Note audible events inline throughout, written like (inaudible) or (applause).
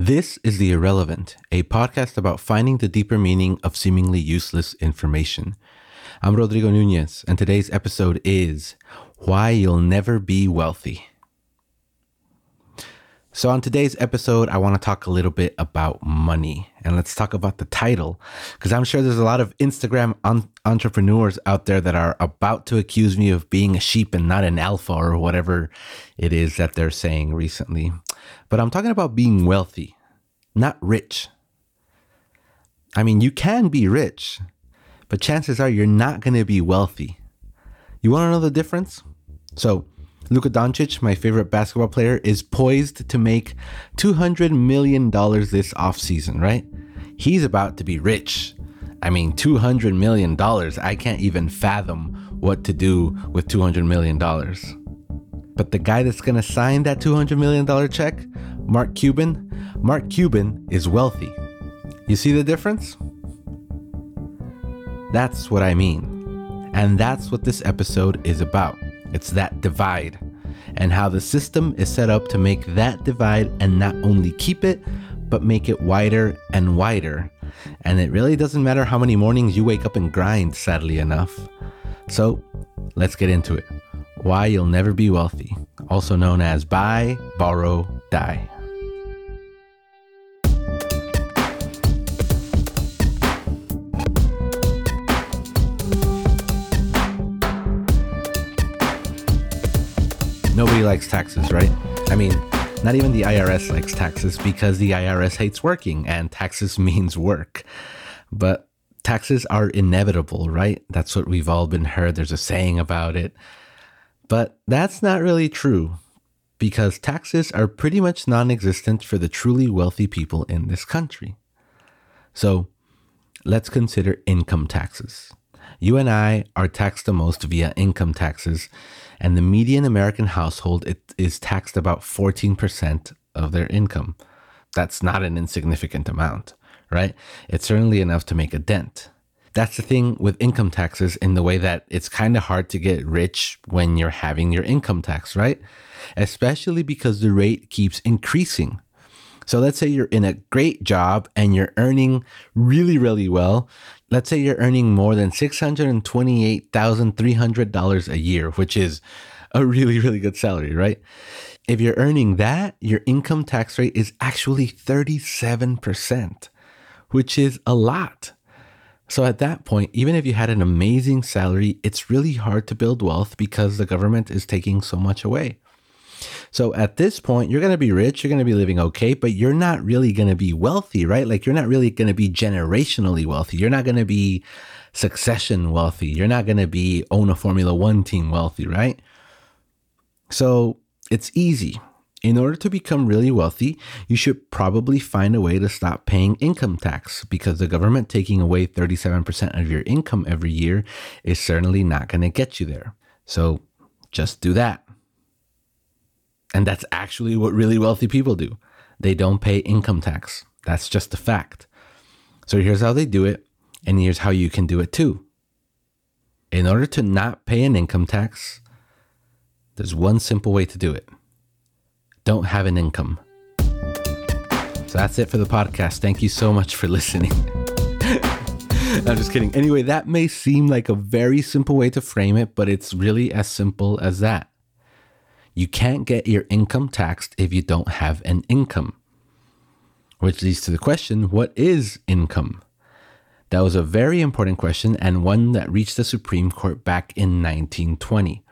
This is The Irrelevant, a podcast about finding the deeper meaning of seemingly useless information. I'm Rodrigo Nunez, and today's episode is Why You'll Never Be Wealthy. So, on today's episode, I want to talk a little bit about money. And let's talk about the title, because I'm sure there's a lot of Instagram un- entrepreneurs out there that are about to accuse me of being a sheep and not an alpha or whatever it is that they're saying recently. But I'm talking about being wealthy, not rich. I mean, you can be rich, but chances are you're not going to be wealthy. You want to know the difference? So, Luka Doncic, my favorite basketball player, is poised to make $200 million this offseason, right? He's about to be rich. I mean, $200 million. I can't even fathom what to do with $200 million. But the guy that's going to sign that $200 million check, Mark Cuban, Mark Cuban is wealthy. You see the difference? That's what I mean. And that's what this episode is about. It's that divide and how the system is set up to make that divide and not only keep it, but make it wider and wider. And it really doesn't matter how many mornings you wake up and grind, sadly enough. So let's get into it. Why you'll never be wealthy, also known as buy, borrow, die. Nobody likes taxes, right? I mean, not even the IRS likes taxes because the IRS hates working and taxes (laughs) means work. But taxes are inevitable, right? That's what we've all been heard. There's a saying about it. But that's not really true because taxes are pretty much non existent for the truly wealthy people in this country. So let's consider income taxes. You and I are taxed the most via income taxes, and the median American household is taxed about 14% of their income. That's not an insignificant amount, right? It's certainly enough to make a dent. That's the thing with income taxes in the way that it's kind of hard to get rich when you're having your income tax, right? Especially because the rate keeps increasing. So let's say you're in a great job and you're earning really, really well let's say you're earning more than $628,300 a year, which is a really, really good salary, right? If you're earning that, your income tax rate is actually 37%, which is a lot. So at that point, even if you had an amazing salary, it's really hard to build wealth because the government is taking so much away. So at this point, you're going to be rich, you're going to be living okay, but you're not really going to be wealthy, right? Like you're not really going to be generationally wealthy. You're not going to be succession wealthy. You're not going to be own a Formula One team wealthy, right? So it's easy. In order to become really wealthy, you should probably find a way to stop paying income tax because the government taking away 37% of your income every year is certainly not going to get you there. So just do that. And that's actually what really wealthy people do. They don't pay income tax. That's just a fact. So here's how they do it, and here's how you can do it too. In order to not pay an income tax, there's one simple way to do it don't have an income. So that's it for the podcast. Thank you so much for (laughs) listening. (laughs) I'm just kidding. Anyway, that may seem like a very simple way to frame it, but it's really as simple as that. You can't get your income taxed if you don't have an income. Which leads to the question what is income? That was a very important question and one that reached the Supreme Court back in 1920.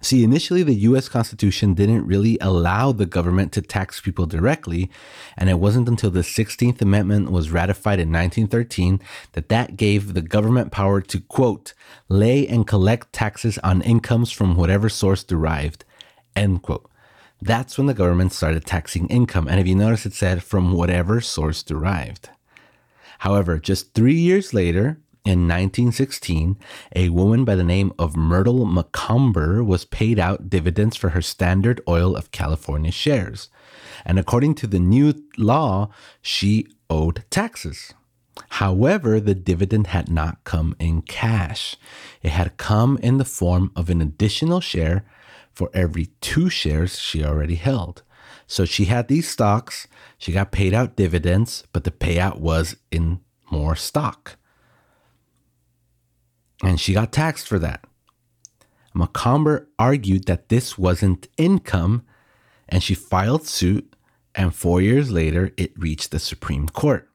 See, initially, the US Constitution didn't really allow the government to tax people directly, and it wasn't until the 16th Amendment was ratified in 1913 that that gave the government power to, quote, lay and collect taxes on incomes from whatever source derived, end quote. That's when the government started taxing income, and if you notice, it said from whatever source derived. However, just three years later, in 1916, a woman by the name of Myrtle Macomber was paid out dividends for her Standard Oil of California shares. And according to the new law, she owed taxes. However, the dividend had not come in cash. It had come in the form of an additional share for every two shares she already held. So she had these stocks, she got paid out dividends, but the payout was in more stock. And she got taxed for that. Macomber argued that this wasn't income, and she filed suit, and four years later, it reached the Supreme Court.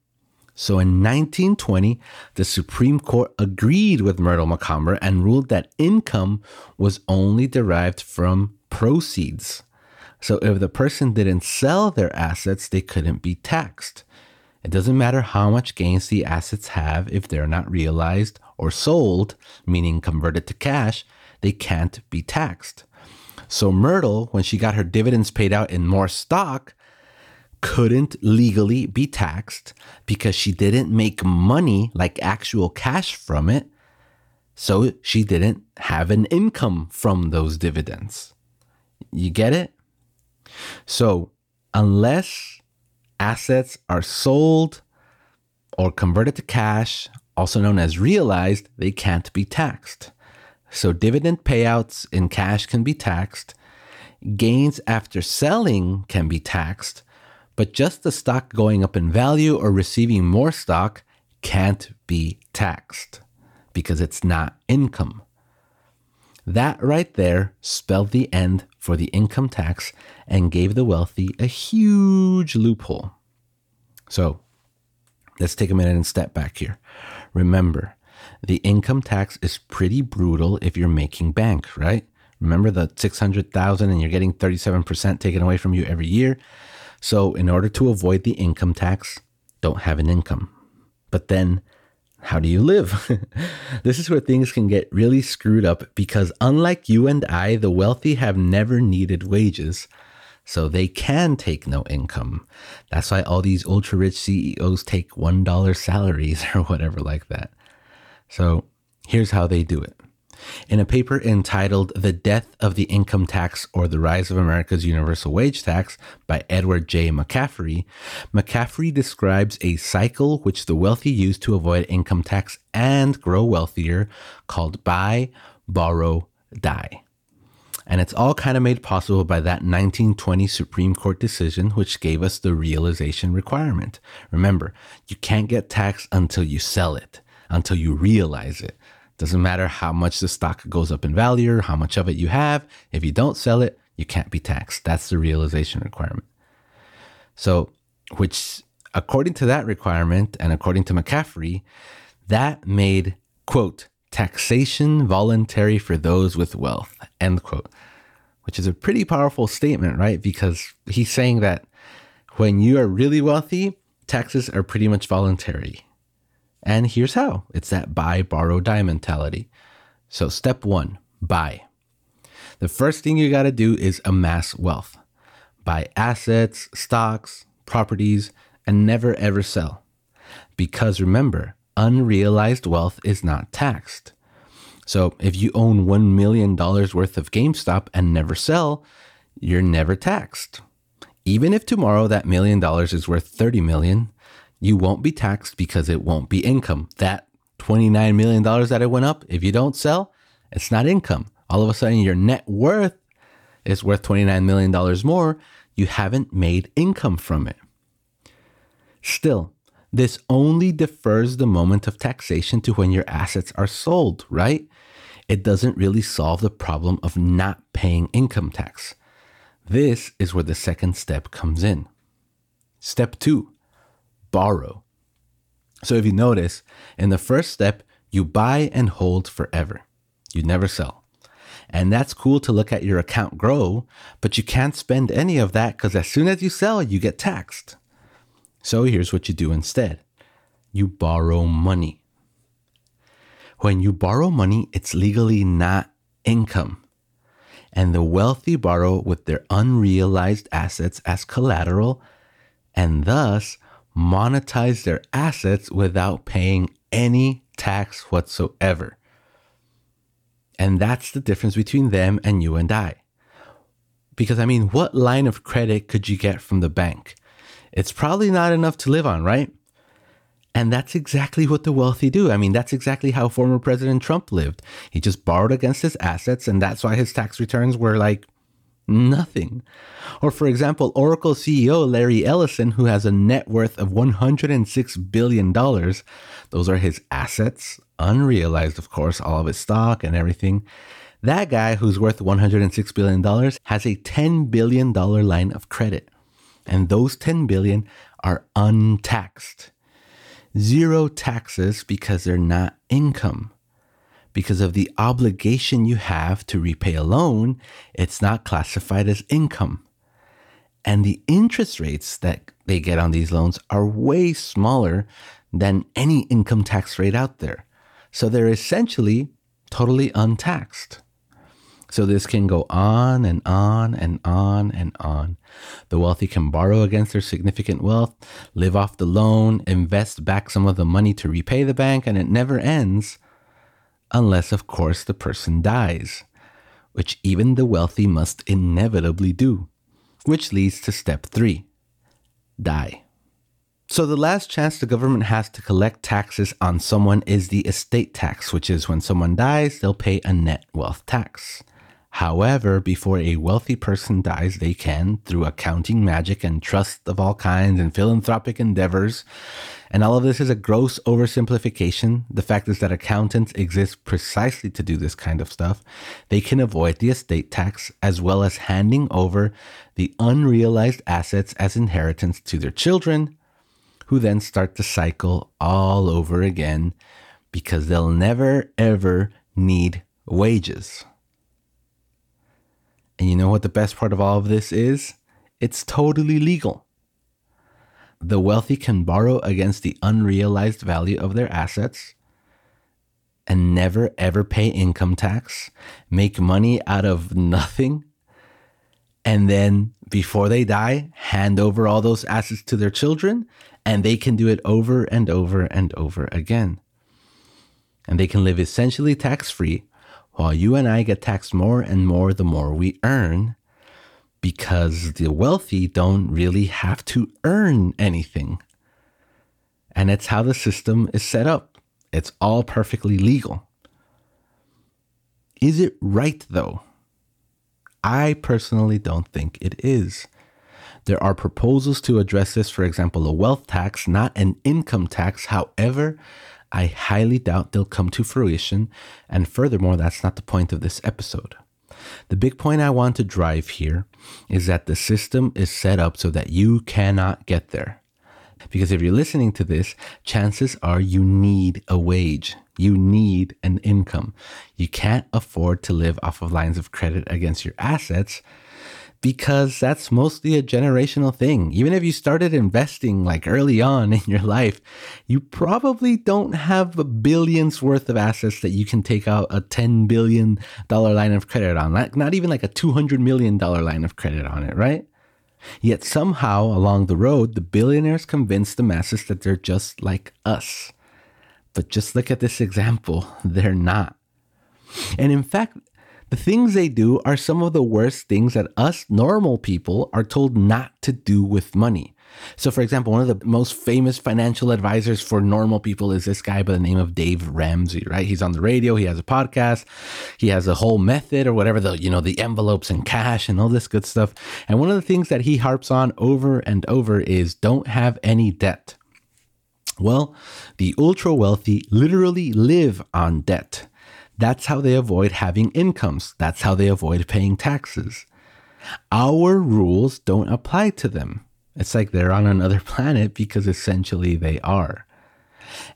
So in 1920, the Supreme Court agreed with Myrtle Macomber and ruled that income was only derived from proceeds. So if the person didn't sell their assets, they couldn't be taxed. It doesn't matter how much gains the assets have if they're not realized or sold, meaning converted to cash, they can't be taxed. So Myrtle, when she got her dividends paid out in more stock, couldn't legally be taxed because she didn't make money like actual cash from it. So she didn't have an income from those dividends. You get it? So, unless assets are sold or converted to cash, also known as realized, they can't be taxed. So, dividend payouts in cash can be taxed. Gains after selling can be taxed, but just the stock going up in value or receiving more stock can't be taxed because it's not income. That right there spelled the end for the income tax and gave the wealthy a huge loophole. So let's take a minute and step back here. Remember, the income tax is pretty brutal if you're making bank, right? Remember the 600,000 and you're getting 37% taken away from you every year? So, in order to avoid the income tax, don't have an income. But then, how do you live? (laughs) this is where things can get really screwed up because, unlike you and I, the wealthy have never needed wages. So they can take no income. That's why all these ultra rich CEOs take $1 salaries (laughs) or whatever like that. So here's how they do it. In a paper entitled The Death of the Income Tax or the Rise of America's Universal Wage Tax by Edward J. McCaffery, McCaffery describes a cycle which the wealthy use to avoid income tax and grow wealthier called buy, borrow, die. And it's all kind of made possible by that 1920 Supreme Court decision, which gave us the realization requirement. Remember, you can't get taxed until you sell it, until you realize it. Doesn't matter how much the stock goes up in value or how much of it you have. If you don't sell it, you can't be taxed. That's the realization requirement. So, which according to that requirement and according to McCaffery, that made, quote, taxation voluntary for those with wealth, end quote, which is a pretty powerful statement, right? Because he's saying that when you are really wealthy, taxes are pretty much voluntary. And here's how it's that buy, borrow, die mentality. So, step one buy. The first thing you got to do is amass wealth. Buy assets, stocks, properties, and never ever sell. Because remember, unrealized wealth is not taxed. So if you own $1 million worth of GameStop and never sell, you're never taxed. Even if tomorrow that million dollars is worth 30 million, you won't be taxed because it won't be income. That $29 million that it went up, if you don't sell, it's not income. All of a sudden, your net worth is worth $29 million more. You haven't made income from it. Still, this only defers the moment of taxation to when your assets are sold, right? It doesn't really solve the problem of not paying income tax. This is where the second step comes in. Step two borrow. So if you notice, in the first step, you buy and hold forever. You never sell. And that's cool to look at your account grow, but you can't spend any of that because as soon as you sell, you get taxed. So here's what you do instead you borrow money. When you borrow money, it's legally not income. And the wealthy borrow with their unrealized assets as collateral and thus monetize their assets without paying any tax whatsoever. And that's the difference between them and you and I. Because, I mean, what line of credit could you get from the bank? It's probably not enough to live on, right? And that's exactly what the wealthy do. I mean, that's exactly how former President Trump lived. He just borrowed against his assets, and that's why his tax returns were like Nothing. Or, for example, Oracle CEO Larry Ellison, who has a net worth of $106 billion. Those are his assets, unrealized, of course, all of his stock and everything. That guy, who's worth $106 billion, has a $10 billion line of credit. And those 10 billion are untaxed. Zero taxes because they're not income because of the obligation you have to repay a loan, it's not classified as income. And the interest rates that they get on these loans are way smaller than any income tax rate out there. So they're essentially totally untaxed. So this can go on and on and on and on. The wealthy can borrow against their significant wealth, live off the loan, invest back some of the money to repay the bank, and it never ends unless, of course, the person dies, which even the wealthy must inevitably do, which leads to step three die. So, the last chance the government has to collect taxes on someone is the estate tax, which is when someone dies, they'll pay a net wealth tax. However, before a wealthy person dies, they can, through accounting magic and trust of all kinds and philanthropic endeavors, and all of this is a gross oversimplification. The fact is that accountants exist precisely to do this kind of stuff. They can avoid the estate tax as well as handing over the unrealized assets as inheritance to their children, who then start the cycle all over again because they'll never ever need wages. And you know what the best part of all of this is? It's totally legal. The wealthy can borrow against the unrealized value of their assets and never ever pay income tax, make money out of nothing, and then before they die, hand over all those assets to their children, and they can do it over and over and over again. And they can live essentially tax free while you and I get taxed more and more the more we earn because the wealthy don't really have to earn anything. And it's how the system is set up. It's all perfectly legal. Is it right though? I personally don't think it is. There are proposals to address this, for example, a wealth tax, not an income tax. However, I highly doubt they'll come to fruition. And furthermore, that's not the point of this episode. The big point I want to drive here is that the system is set up so that you cannot get there. Because if you're listening to this, chances are you need a wage. You need an income. You can't afford to live off of lines of credit against your assets because that's mostly a generational thing. Even if you started investing like early on (laughs) in your life, you probably don't have billions worth of assets that you can take out a $10 billion line of credit on, not, not even like a $200 million line of credit on it, right? Yet somehow along the road, the billionaires convince the masses that they're just like us. But just look at this example, (laughs) they're not. And in fact, the things they do are some of the worst things that us normal people are told not to do with money. So, for example, one of the most famous financial advisors for normal people is this guy by the name of Dave Ramsey, right? He's on the radio, he has a podcast, he has a whole method or whatever, the, you know, the envelopes and cash and all this good stuff. And one of the things that he harps on over and over is don't have any debt. Well, the ultra wealthy literally live on debt. That's how they avoid having incomes. That's how they avoid paying taxes. Our rules don't apply to them. It's like they're on another (laughs) planet because essentially they are.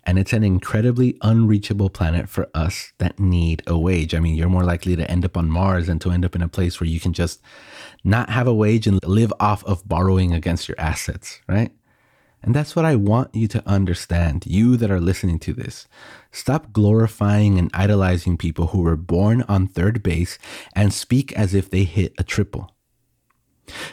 And it's an incredibly unreachable planet for us that need a wage. I mean, you're more likely to end up on Mars than to end up in a place where you can just not have a wage and live off of borrowing against your assets, right? And that's what I want you to understand, you that are listening to this. Stop glorifying and idolizing people who were born on third base and speak as if they hit a triple.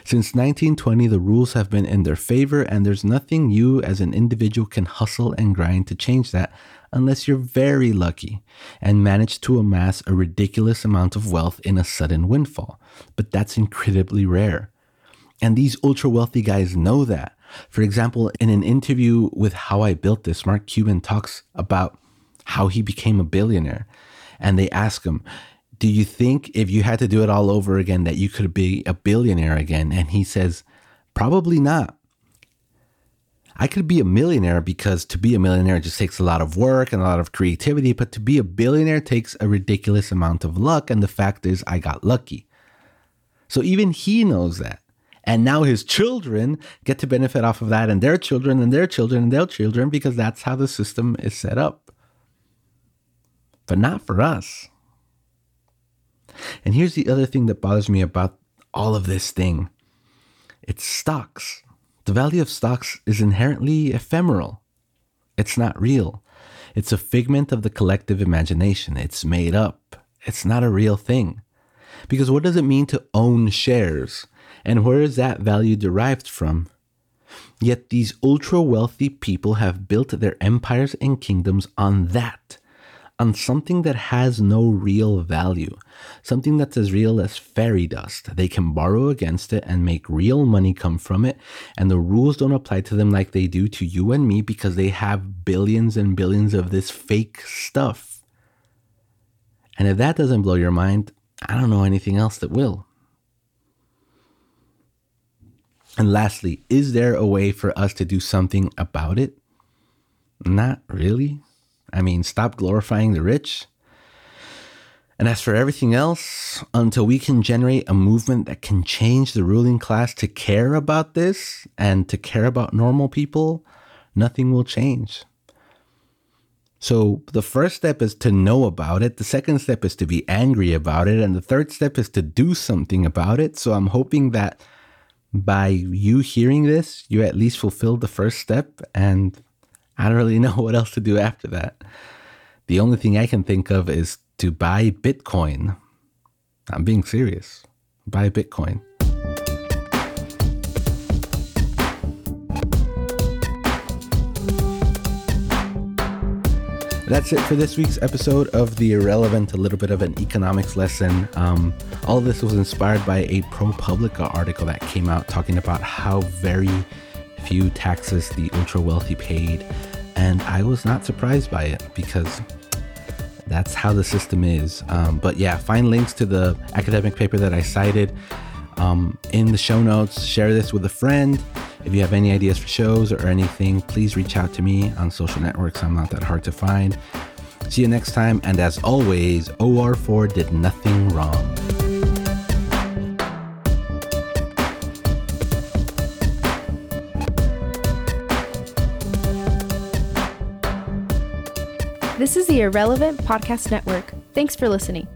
Since 1920, the rules have been in their favor, and there's nothing you as an individual can hustle and grind to change that unless you're very lucky and manage to amass a ridiculous amount of wealth in a sudden windfall. But that's incredibly rare. And these ultra wealthy guys know that. For example, in an interview with How I Built This, Mark Cuban talks about how he became a billionaire. And they ask him, Do you think if you had to do it all over again that you could be a billionaire again? And he says, Probably not. I could be a millionaire because to be a millionaire just takes a lot of work and a lot of creativity, but to be a billionaire takes a ridiculous amount of luck. And the fact is, I got lucky. So even he knows that. And now his children get to benefit off of that, and their children, and their children, and their children, because that's how the system is set up. But not for us. And here's the other thing that bothers me about all of this thing it's stocks. The value of stocks is inherently ephemeral, it's not real. It's a figment of the collective imagination. It's made up. It's not a real thing. Because what does it mean to own shares? And where is that value derived from? Yet these ultra wealthy people have built their empires and kingdoms on that on something that has no real value, something that's as real as fairy dust. They can borrow against it and make real money come from it, and the rules don't apply to them like they do to you and me because they have billions and billions of this fake stuff. And if that doesn't blow your mind, I don't know anything else that will. And lastly, is there a way for us to do something about it? Not really. I mean, stop glorifying the rich. And as for everything else, until we can generate a movement that can change the ruling class to care about this and to care about normal people, nothing will change. So the first step is to know about it. The second step is to be angry about it. And the third step is to do something about it. So I'm hoping that by you hearing this, you at least fulfilled the first step and I don't really (laughs) know what else to do after that. The only thing I can think of is to buy Bitcoin. I'm being serious. Buy Bitcoin. That's it for this week's episode of The Irrelevant, a little bit of an economics lesson. Um, all of this was inspired by a ProPublica article that came out talking about how very few taxes the ultra wealthy paid. And I was not surprised by it because that's how the system is. Um, but yeah, find links to the academic paper that I cited um, in the show notes. Share this with a friend. If you have any ideas for shows or anything, please reach out to me on social networks. I'm not that hard to find. See you next time. And as always, OR4 did nothing wrong. This is the Irrelevant Podcast Network. Thanks for listening.